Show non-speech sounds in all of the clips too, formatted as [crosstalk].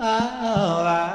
啊。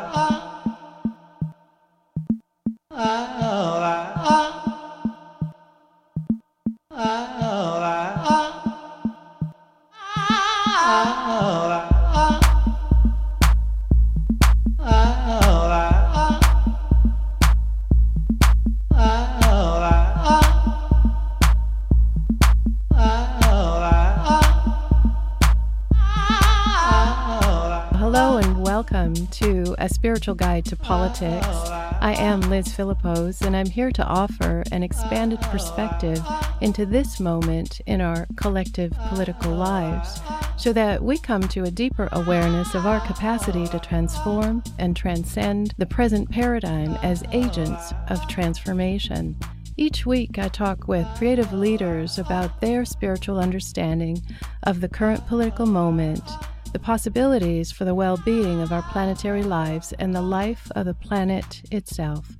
Spiritual Guide to Politics. I am Liz Philippos, and I'm here to offer an expanded perspective into this moment in our collective political lives so that we come to a deeper awareness of our capacity to transform and transcend the present paradigm as agents of transformation. Each week, I talk with creative leaders about their spiritual understanding of the current political moment the possibilities for the well being of our planetary lives and the life of the planet itself.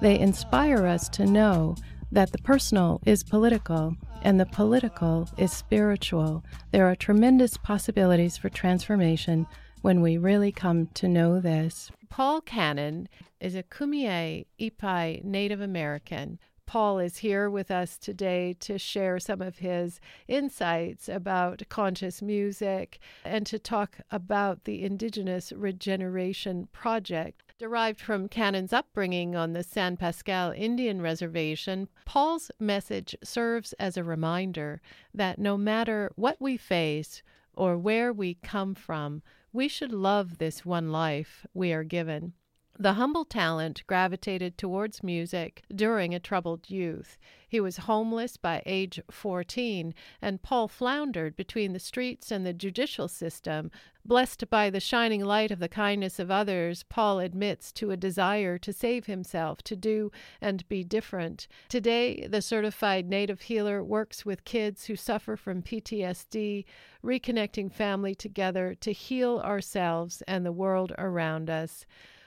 They inspire us to know that the personal is political and the political is spiritual. There are tremendous possibilities for transformation when we really come to know this. Paul Cannon is a Kumeyaay Ipai Native American Paul is here with us today to share some of his insights about conscious music and to talk about the Indigenous Regeneration Project. Derived from Cannon's upbringing on the San Pasqual Indian Reservation, Paul's message serves as a reminder that no matter what we face or where we come from, we should love this one life we are given. The humble talent gravitated towards music during a troubled youth. He was homeless by age 14, and Paul floundered between the streets and the judicial system. Blessed by the shining light of the kindness of others, Paul admits to a desire to save himself, to do and be different. Today, the certified native healer works with kids who suffer from PTSD, reconnecting family together to heal ourselves and the world around us.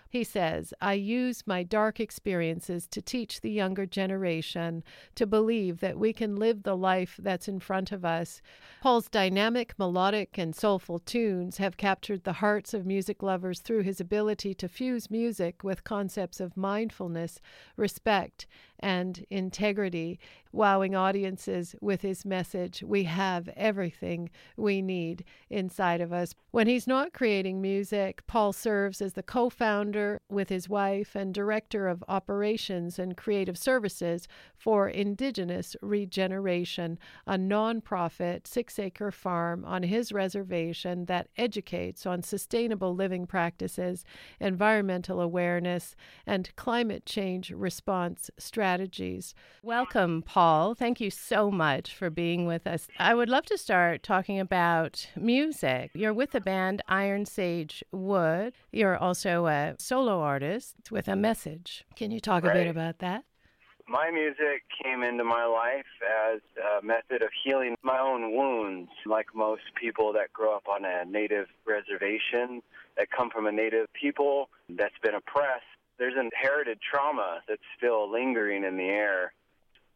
He says, I use my dark experiences to teach the younger generation to believe that we can live the life that's in front of us. Paul's dynamic, melodic, and soulful tunes have captured the hearts of music lovers through his ability to fuse music with concepts of mindfulness, respect, and integrity, wowing audiences with his message We have everything we need inside of us. When he's not creating music, Paul serves as the co founder with his wife and director of operations and creative services for Indigenous Regeneration, a nonprofit six acre farm on his reservation that educates on sustainable living practices, environmental awareness, and climate change response strategies strategies. Welcome, Paul. Thank you so much for being with us. I would love to start talking about music. You're with the band Iron Sage Wood. You're also a solo artist with a message. Can you talk right. a bit about that? My music came into my life as a method of healing my own wounds, like most people that grow up on a native reservation, that come from a native people that's been oppressed there's inherited trauma that's still lingering in the air.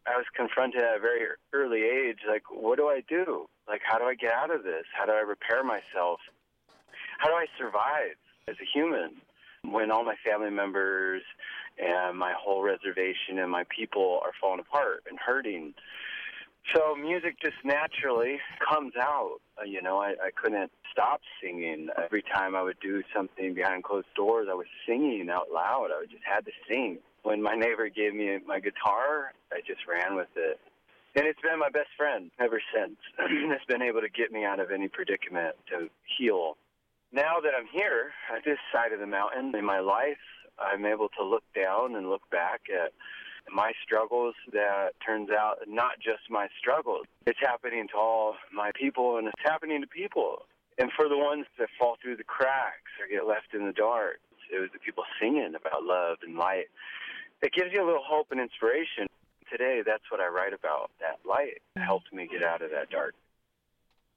I was confronted at a very early age, like, what do I do? Like, how do I get out of this? How do I repair myself? How do I survive as a human when all my family members and my whole reservation and my people are falling apart and hurting? So music just naturally comes out. Uh, you know, I, I couldn't stop singing. Every time I would do something behind closed doors, I was singing out loud. I just had to sing. When my neighbor gave me my guitar, I just ran with it. And it's been my best friend ever since. [clears throat] it's been able to get me out of any predicament to heal. Now that I'm here at this side of the mountain in my life, I'm able to look down and look back at my struggles that turns out not just my struggles. It's happening to all my people and it's happening to people. And for the ones that fall through the cracks or get left in the dark, it was the people singing about love and light. It gives you a little hope and inspiration. Today, that's what I write about. That light helped me get out of that dark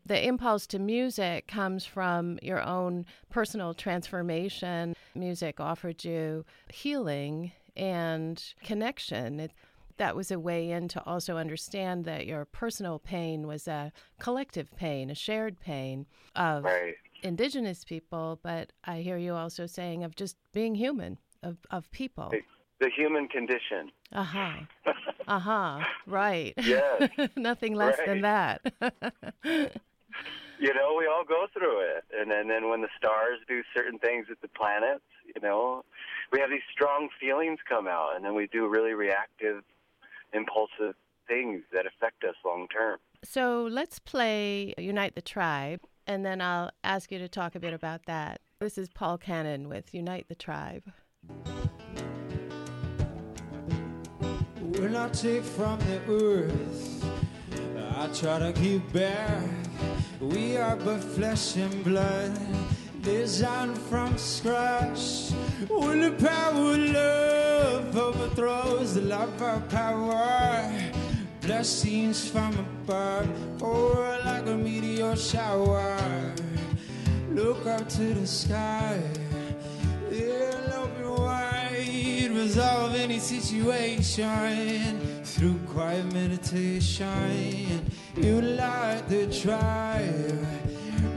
the impulse to music comes from your own personal transformation. Music offered you healing and connection. It, that was a way in to also understand that your personal pain was a collective pain, a shared pain of right. indigenous people, but I hear you also saying of just being human, of, of people. The human condition. Uh huh. [laughs] uh huh. Right. Yes. [laughs] Nothing less right. than that. you [laughs] know, we all go through it. And then, then when the stars do certain things with the planets, you know, we have these strong feelings come out, and then we do really reactive, impulsive things that affect us long term. So let's play Unite the Tribe, and then I'll ask you to talk a bit about that. This is Paul Cannon with Unite the Tribe. When I take from the earth, I try to give back. We are but flesh and blood, designed from scratch. When the power of love overthrows the love of power, blessings from above, pour like a meteor shower. Look up to the sky, it'll open wide, resolve any situation through quiet meditation. You light the drive.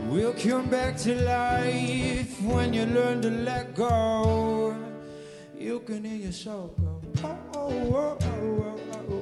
We'll come back to life when you learn to let go. You can hear your soul go. Oh, oh, oh, oh, oh, oh, oh, oh,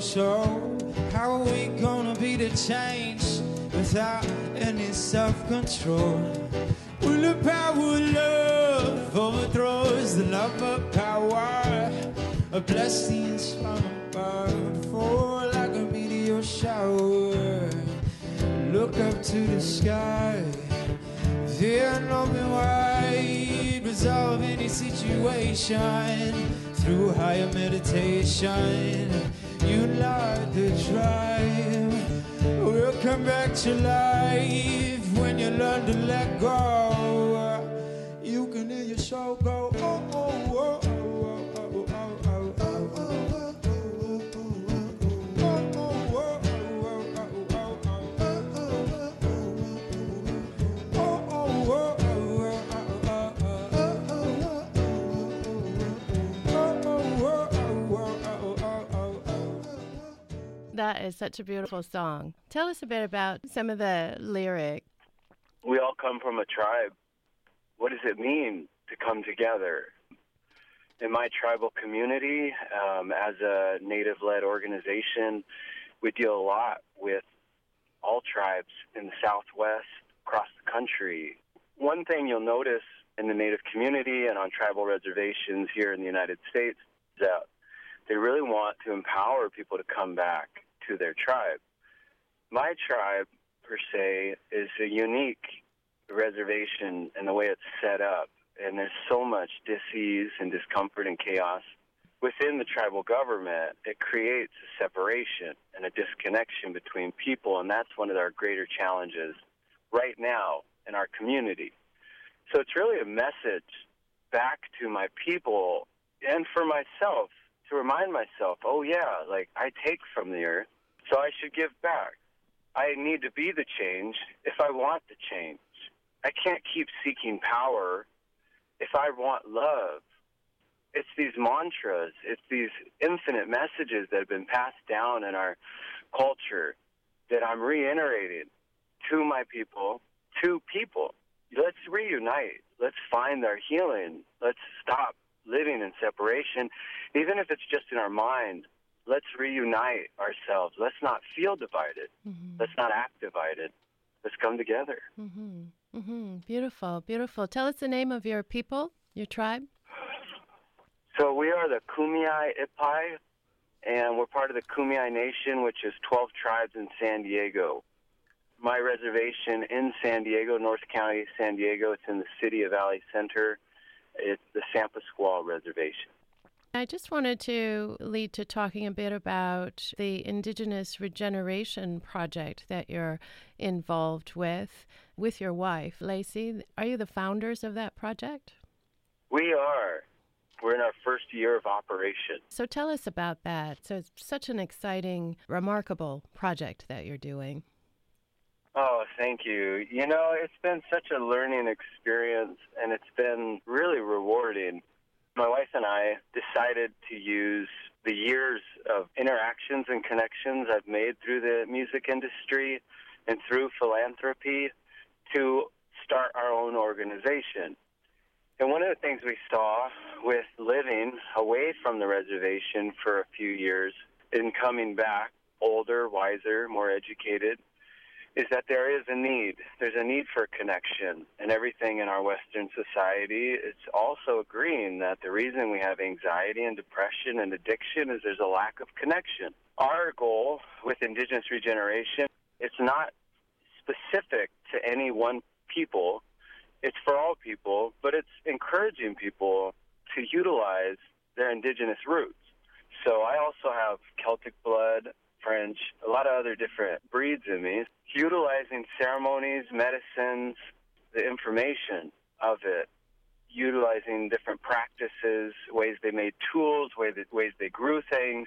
soul. How are we gonna be the change without any self-control? When the power of love overthrows the love of power, a blessings from above fall like a meteor shower. Look up to the sky. Then open wide, resolve any situation through higher meditation. The drive. We'll come back to life when you learn to let go. Is such a beautiful song. Tell us a bit about some of the lyrics. We all come from a tribe. What does it mean to come together? In my tribal community, um, as a native led organization, we deal a lot with all tribes in the Southwest, across the country. One thing you'll notice in the native community and on tribal reservations here in the United States is that they really want to empower people to come back to their tribe. My tribe, per se, is a unique reservation in the way it's set up, and there's so much disease and discomfort and chaos within the tribal government. It creates a separation and a disconnection between people, and that's one of our greater challenges right now in our community. So it's really a message back to my people and for myself to remind myself, oh yeah, like I take from the earth, so I should give back. I need to be the change if I want the change. I can't keep seeking power if I want love. It's these mantras, it's these infinite messages that have been passed down in our culture that I'm reiterating to my people, to people. Let's reunite. Let's find our healing. Let's stop living in separation, even if it's just in our mind. Let's reunite ourselves. Let's not feel divided. Mm-hmm. Let's not act divided. Let's come together. Mm-hmm. Mm-hmm. Beautiful, beautiful. Tell us the name of your people, your tribe. So we are the Kumeyaay Ipai, and we're part of the Kumeyaay Nation, which is 12 tribes in San Diego. My reservation in San Diego, North County, San Diego, it's in the city of Valley Center. It's the San Pasqual Reservation. I just wanted to lead to talking a bit about the Indigenous Regeneration Project that you're involved with with your wife, Lacey. Are you the founders of that project? We are. We're in our first year of operation. So tell us about that. So it's such an exciting, remarkable project that you're doing. Oh, thank you. You know, it's been such a learning experience and it's been really rewarding. My wife and I decided to use the years of interactions and connections I've made through the music industry and through philanthropy to start our own organization. And one of the things we saw with living away from the reservation for a few years and coming back older, wiser, more educated, is that there is a need. There's a need for connection. And everything in our Western society is also agreeing that the reason we have anxiety and depression and addiction is there's a lack of connection. Our goal with Indigenous regeneration, it's not specific to any one people. It's for all people, but it's encouraging people to utilize their indigenous roots. So I also have Celtic blood, French, a lot of other different breeds in me, utilizing ceremonies, medicines, the information of it, utilizing different practices, ways they made tools, ways they, ways they grew things.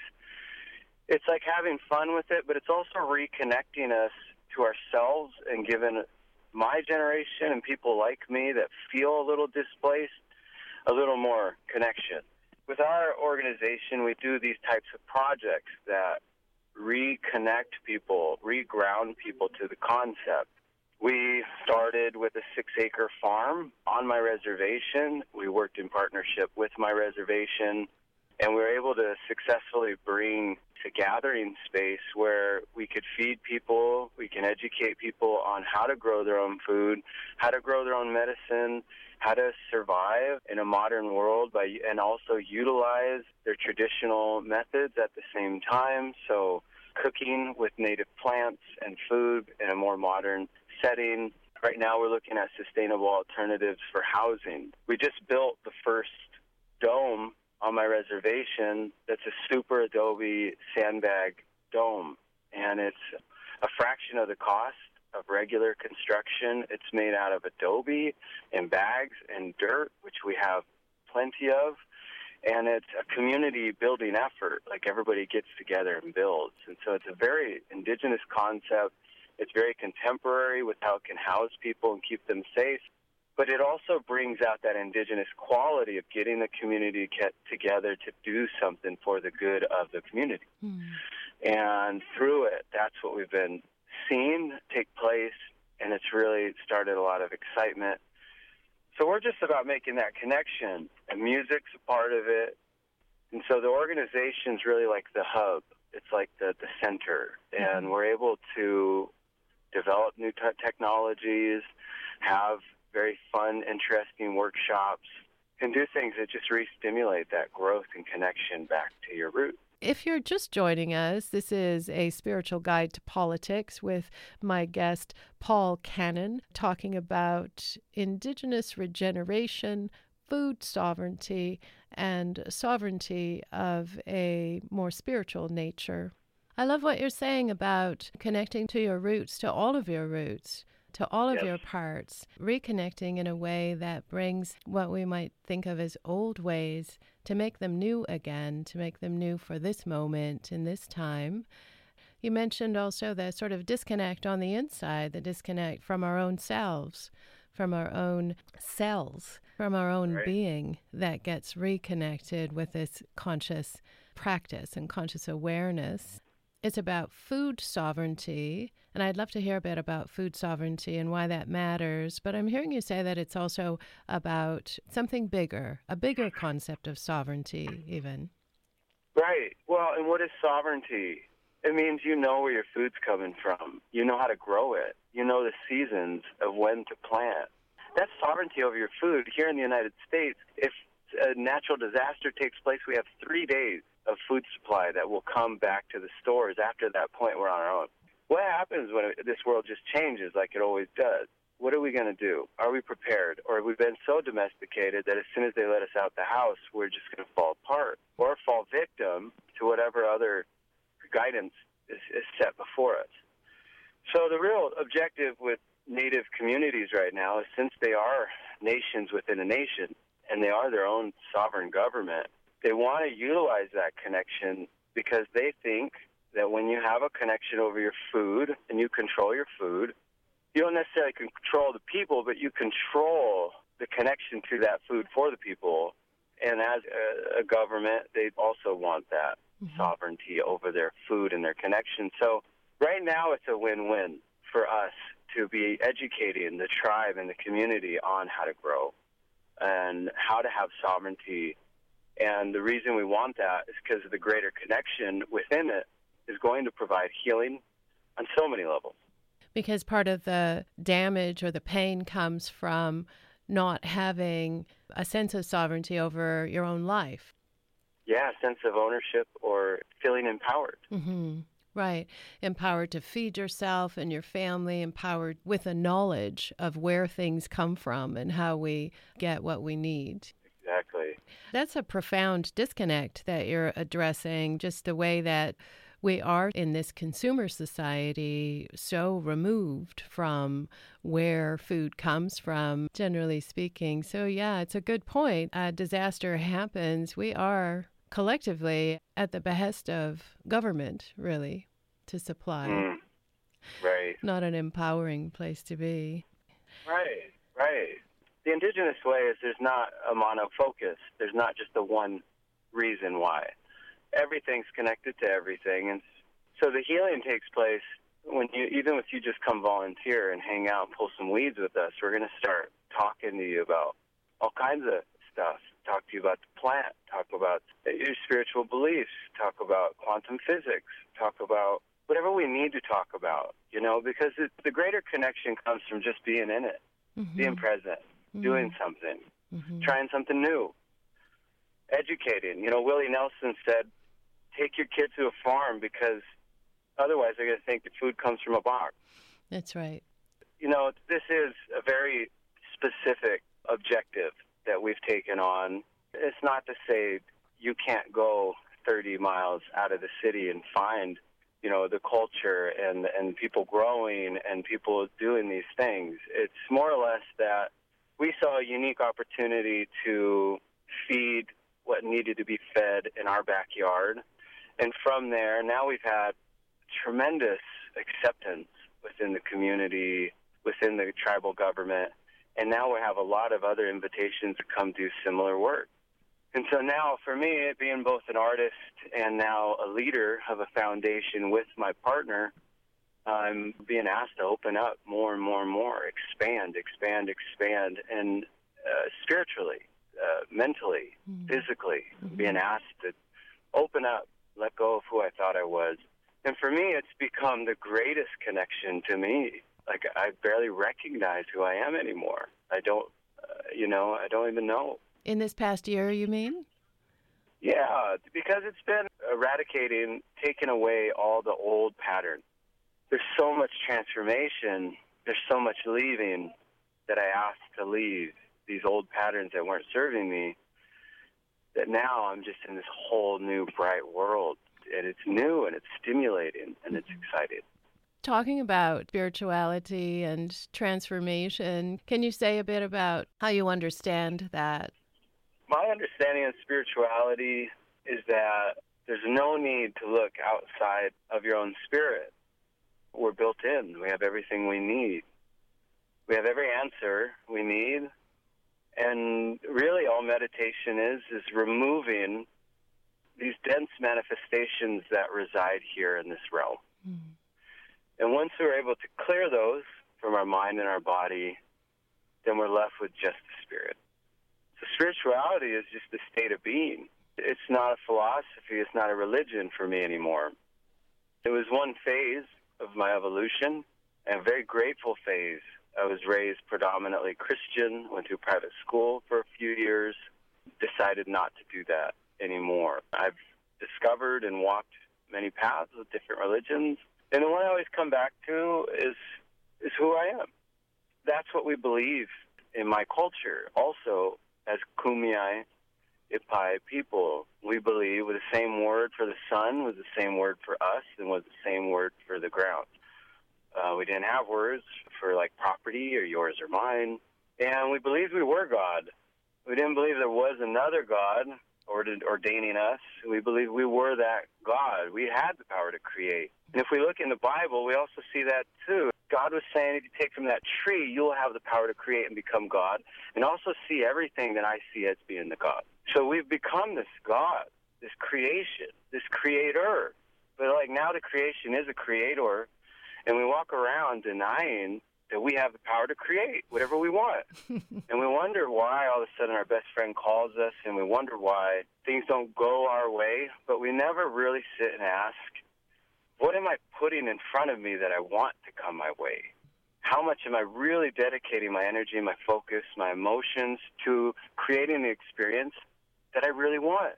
It's like having fun with it, but it's also reconnecting us to ourselves and giving my generation and people like me that feel a little displaced a little more connection. With our organization, we do these types of projects that reconnect people, reground people to the concept. We started with a six acre farm on my reservation. We worked in partnership with my reservation, and we were able to successfully bring a gathering space where we could feed people, we can educate people on how to grow their own food, how to grow their own medicine, how to survive in a modern world by and also utilize their traditional methods at the same time. So cooking with native plants and food in a more modern setting. Right now we're looking at sustainable alternatives for housing. We just built the first dome on my reservation that's a super adobe sandbag dome and it's a fraction of the cost of regular construction. It's made out of adobe and bags and dirt, which we have plenty of. And it's a community building effort. Like everybody gets together and builds. And so it's a very indigenous concept. It's very contemporary with how it can house people and keep them safe. But it also brings out that indigenous quality of getting the community together to do something for the good of the community. Mm. And through it, that's what we've been seen take place, and it's really started a lot of excitement. So we're just about making that connection, and music's a part of it. And so the organization's really like the hub. It's like the, the center, and mm-hmm. we're able to develop new t- technologies, have very fun, interesting workshops, and do things that just re-stimulate that growth and connection back to your roots. If you're just joining us, this is a spiritual guide to politics with my guest, Paul Cannon, talking about Indigenous regeneration, food sovereignty, and sovereignty of a more spiritual nature. I love what you're saying about connecting to your roots, to all of your roots to all of yes. your parts, reconnecting in a way that brings what we might think of as old ways to make them new again, to make them new for this moment in this time. You mentioned also the sort of disconnect on the inside, the disconnect from our own selves, from our own cells, from our own right. being that gets reconnected with this conscious practice and conscious awareness. It's about food sovereignty and I'd love to hear a bit about food sovereignty and why that matters. But I'm hearing you say that it's also about something bigger, a bigger concept of sovereignty, even. Right. Well, and what is sovereignty? It means you know where your food's coming from. You know how to grow it. You know the seasons of when to plant. That's sovereignty over your food. Here in the United States, if a natural disaster takes place, we have three days of food supply that will come back to the stores. After that point, we're on our own. What happens when this world just changes like it always does? What are we going to do? Are we prepared? Or have we been so domesticated that as soon as they let us out the house, we're just going to fall apart or fall victim to whatever other guidance is, is set before us? So, the real objective with Native communities right now is since they are nations within a nation and they are their own sovereign government they want to utilize that connection because they think that when you have a connection over your food and you control your food, you don't necessarily control the people, but you control the connection to that food for the people. And as a, a government, they also want that mm-hmm. sovereignty over their food and their connection. So right now, it's a win-win for us to be educating the tribe and the community on how to grow and how to have sovereignty. And the reason we want that is because of the greater connection within it is going to provide healing on so many levels. Because part of the damage or the pain comes from not having a sense of sovereignty over your own life. Yeah, a sense of ownership or feeling empowered. Mm-hmm. Right. Empowered to feed yourself and your family, empowered with a knowledge of where things come from and how we get what we need. Exactly. That's a profound disconnect that you're addressing, just the way that we are in this consumer society so removed from where food comes from, generally speaking. So, yeah, it's a good point. A disaster happens. We are collectively at the behest of government, really, to supply. Mm. Right. Not an empowering place to be. Right, right. The indigenous way is there's not a monofocus. There's not just the one reason why. Everything's connected to everything, and so the healing takes place when you, even if you just come volunteer and hang out and pull some weeds with us. We're going to start talking to you about all kinds of stuff talk to you about the plant, talk about your spiritual beliefs, talk about quantum physics, talk about whatever we need to talk about, you know, because it, the greater connection comes from just being in it, mm-hmm. being present, mm-hmm. doing something, mm-hmm. trying something new, educating. You know, Willie Nelson said, take your kid to a farm because otherwise they're going to think the food comes from a box. That's right. You know, this is a very specific objective that we've taken on. It's not to say you can't go 30 miles out of the city and find, you know, the culture and and people growing and people doing these things. It's more or less that we saw a unique opportunity to feed what needed to be fed in our backyard. And from there, now we've had tremendous acceptance within the community, within the tribal government, and now we have a lot of other invitations to come do similar work. And so now, for me, being both an artist and now a leader of a foundation with my partner, I'm being asked to open up more and more and more, expand, expand, expand, and uh, spiritually, uh, mentally, mm-hmm. physically, mm-hmm. being asked to open up, let go of who I thought I was. And for me, it's become the greatest connection to me like I barely recognize who I am anymore. I don't, uh, you know, I don't even know. In this past year, you mean? Yeah, because it's been eradicating, taking away all the old patterns. There's so much transformation. There's so much leaving that I asked to leave these old patterns that weren't serving me. That now I'm just in this whole new bright world, and it's new and it's stimulating and it's exciting. Talking about spirituality and transformation, can you say a bit about how you understand that? My understanding of spirituality is that there's no need to look outside of your own spirit. We're built in, we have everything we need. We have every answer we need. And really, all meditation is, is removing these dense manifestations that reside here in this realm. Mm-hmm. And once we're able to clear those from our mind and our body, then we're left with just the spirit. So spirituality is just a state of being. It's not a philosophy, it's not a religion for me anymore. It was one phase of my evolution, and a very grateful phase. I was raised predominantly Christian, went to private school for a few years, decided not to do that anymore. I've discovered and walked many paths with different religions, and the one I always come back to is is who I am. That's what we believe in my culture. Also, as Kumeyaay Ipai people, we believe with the same word for the sun was the same word for us and was the same word for the ground. Uh, we didn't have words for like property or yours or mine, and we believed we were God. We didn't believe there was another God, ordaining us. We believe we were that God. We had the power to create. And if we look in the Bible, we also see that too. God was saying, if you take from that tree, you'll have the power to create and become God, and also see everything that I see as being the God. So we've become this God, this creation, this creator. But like now the creation is a creator, and we walk around denying that we have the power to create whatever we want. [laughs] and we wonder why all of a sudden our best friend calls us and we wonder why things don't go our way, but we never really sit and ask, what am I putting in front of me that I want to come my way? How much am I really dedicating my energy, my focus, my emotions to creating the experience that I really want?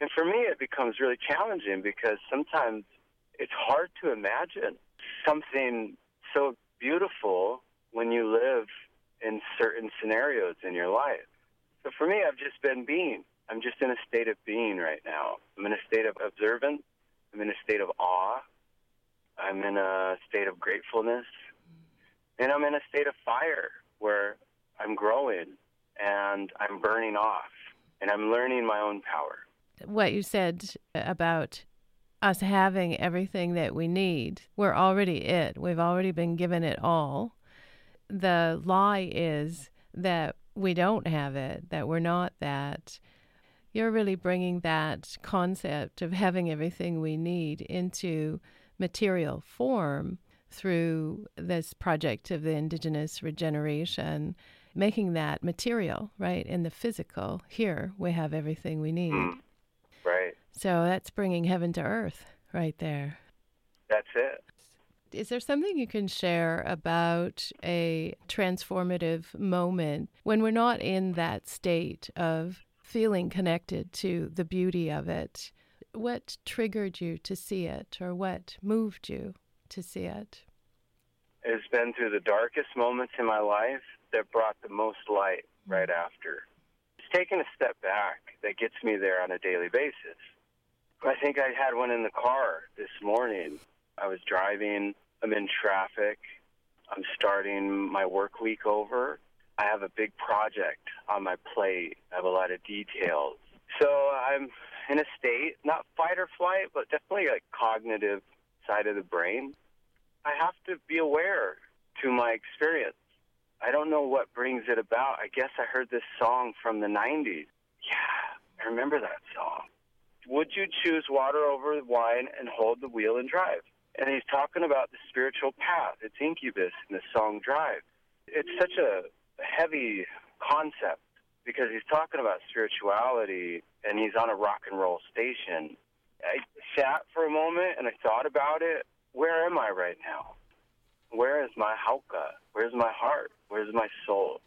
And for me, it becomes really challenging because sometimes it's hard to imagine something so beautiful when you live in certain scenarios in your life. So for me, I've just been being. I'm just in a state of being right now. I'm in a state of observance. I'm in a state of awe. I'm in a state of gratefulness. And I'm in a state of fire where I'm growing and I'm burning off and I'm learning my own power. What you said about us having everything that we need. We're already it. We've already been given it all. The lie is that we don't have it, that we're not that. You're really bringing that concept of having everything we need into material form through this project of the Indigenous regeneration, making that material, right? In the physical, here we have everything we need. Mm. Right. So that's bringing heaven to earth right there. That's it. Is there something you can share about a transformative moment when we're not in that state of feeling connected to the beauty of it? What triggered you to see it, or what moved you to see it? It's been through the darkest moments in my life that brought the most light right after. It's taking a step back that gets me there on a daily basis. I think I had one in the car this morning. I was driving, I'm in traffic, I'm starting my work week over. I have a big project on my plate, I have a lot of details. So I'm in a state, not fight or flight, but definitely like cognitive side of the brain. I have to be aware to my experience. I don't know what brings it about. I guess I heard this song from the 90s. Yeah, I remember that song would you choose water over wine and hold the wheel and drive? And he's talking about the spiritual path. It's incubus in the song Drive. It's such a heavy concept because he's talking about spirituality and he's on a rock and roll station. I sat for a moment and I thought about it. Where am I right now? Where is my hauka? Where's my heart? Where's my soul?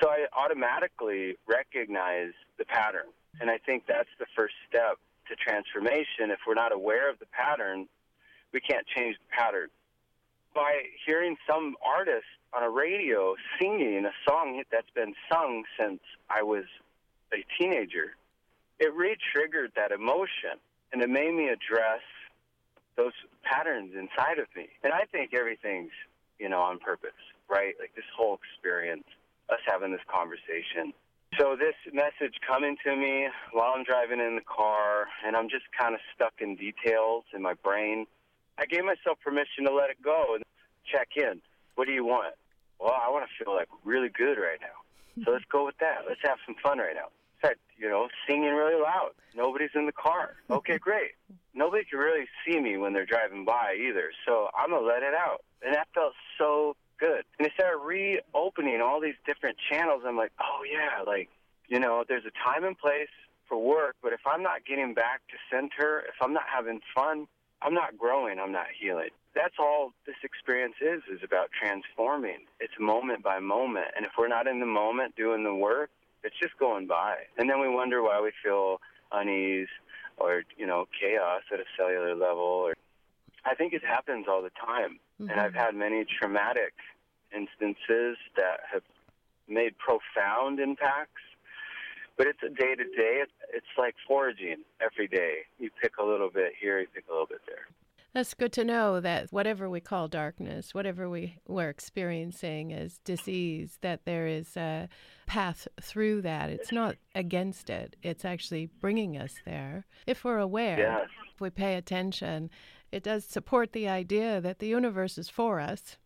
So I automatically recognize the pattern. And I think that's the first step to transformation, if we're not aware of the pattern, we can't change the pattern. By hearing some artist on a radio singing a song that's been sung since I was a teenager, it re triggered that emotion and it made me address those patterns inside of me. And I think everything's, you know, on purpose, right? Like this whole experience, us having this conversation, so this message coming to me while I'm driving in the car, and I'm just kind of stuck in details in my brain. I gave myself permission to let it go and check in. What do you want? Well, I want to feel like really good right now. So let's go with that. Let's have some fun right now. Start, you know, singing really loud. Nobody's in the car. Okay, great. Nobody can really see me when they're driving by either. So I'm gonna let it out. And that felt so good. And they started reopening all these different channels. I'm like, oh yeah, like, you know, there's a time and place for work, but if I'm not getting back to center, if I'm not having fun, I'm not growing, I'm not healing. That's all this experience is, is about transforming. It's moment by moment. And if we're not in the moment doing the work, it's just going by. And then we wonder why we feel unease or, you know, chaos at a cellular level or I think it happens all the time. Mm-hmm. And I've had many traumatic instances that have made profound impacts. But it's a day to day. It's like foraging every day. You pick a little bit here, you pick a little bit there. That's good to know that whatever we call darkness, whatever we we're experiencing as disease, that there is a path through that. It's not against it. It's actually bringing us there. If we're aware, Yes. if we pay attention, it does support the idea that the universe is for us,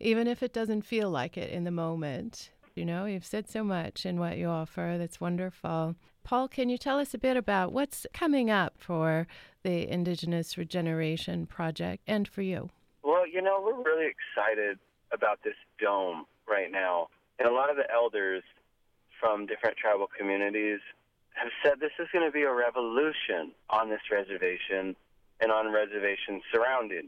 even if it doesn't feel like it in the moment. You know, you've said so much in what you offer. That's wonderful. Paul, can you tell us a bit about what's coming up for the Indigenous Regeneration Project and for you? Well, you know, we're really excited about this dome right now. And a lot of the elders from different tribal communities have said this is going to be a revolution on this reservation and on reservations surrounded.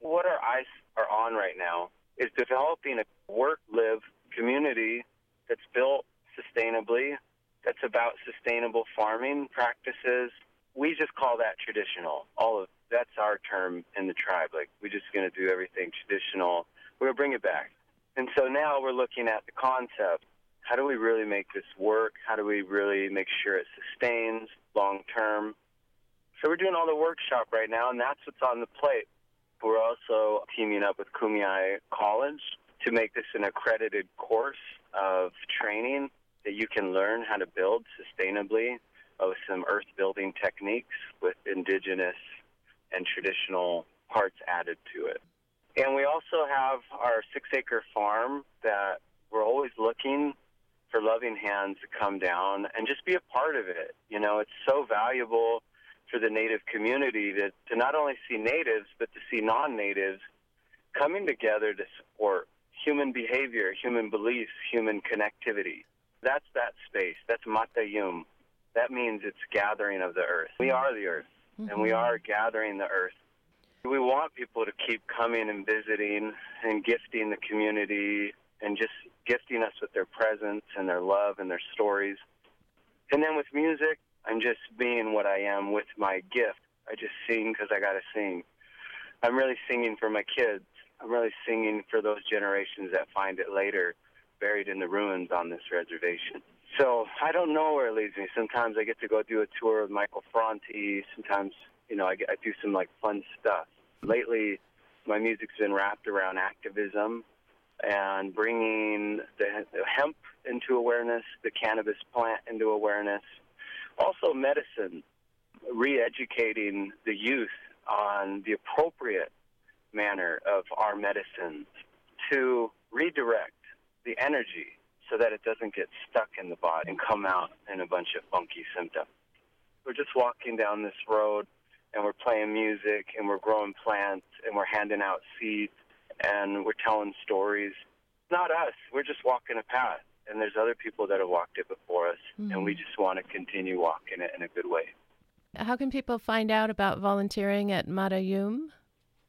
What our eyes are on right now is developing a work live community that's built sustainably, that's about sustainable farming practices. We just call that traditional. All of that's our term in the tribe. Like we're just going to do everything traditional. We're going to bring it back. And so now we're looking at the concept. How do we really make this work? How do we really make sure it sustains long term? So we're doing all the workshop right now, and that's what's on the plate. We're also teaming up with Kumeyaay College to make this an accredited course of training that you can learn how to build sustainably with some earth building techniques with indigenous and traditional parts added to it. And we also have our six acre farm that we're always looking for loving hands to come down and just be a part of it. You know, it's so valuable for the native community to, to not only see natives, but to see non natives coming together to support human behavior, human beliefs, human connectivity. That's that space. That's Matayum. That means it's gathering of the earth. We are the earth, and we mm-hmm. are gathering the earth. We want people to keep coming and visiting and gifting the community and just gifting us with their presence and their love and their stories. And then with music, I'm just being what I am with my gift. I just sing because I got to sing. I'm really singing for my kids. I'm really singing for those generations that find it later buried in the ruins on this reservation. So I don't know where it leads me. Sometimes I get to go do a tour with Michael Franti. Sometimes, you know, I, get, I do some like fun stuff. Lately, my music's been wrapped around activism and bringing the, the hemp into awareness, the cannabis plant into awareness, also medicine, re-educating the youth on the appropriate manner of our medicines to redirect the energy so that it doesn't get stuck in the body and come out in a bunch of funky symptoms. We're just walking down this road and we're playing music and we're growing plants and we're handing out seeds and we're telling stories. Not us, we're just walking a path. And there's other people that have walked it before us, and we hmm. just want to continue walking it in a good way. How can people find out about volunteering at Matayum?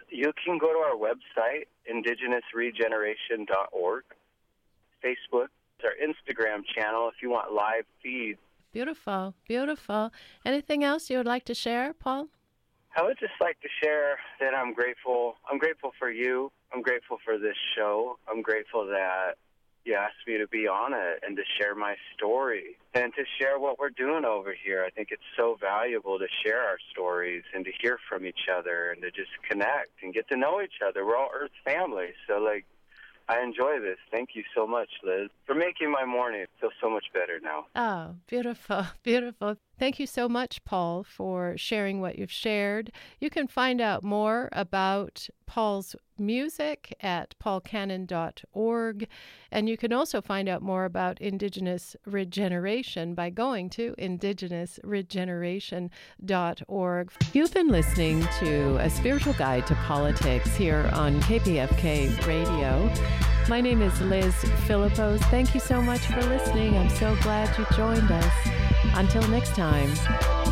You can go to our website, indigenousregeneration.org, Facebook, our Instagram channel if you want live feeds. Beautiful, beautiful. Anything else you would like to share, Paul? I would just like to share that I'm grateful. I'm grateful for you. I'm grateful for this show. I'm grateful that you asked me to be on it and to share my story and to share what we're doing over here. I think it's so valuable to share our stories and to hear from each other and to just connect and get to know each other. We're all Earth family, so like I enjoy this. Thank you so much, Liz, for making my morning feel so much better now. Oh, beautiful, [laughs] beautiful. Thank you so much, Paul, for sharing what you've shared. You can find out more about Paul's music at paulcannon.org. And you can also find out more about Indigenous regeneration by going to indigenousregeneration.org. You've been listening to A Spiritual Guide to Politics here on KPFK Radio. My name is Liz Philippos. Thank you so much for listening. I'm so glad you joined us. Until next time.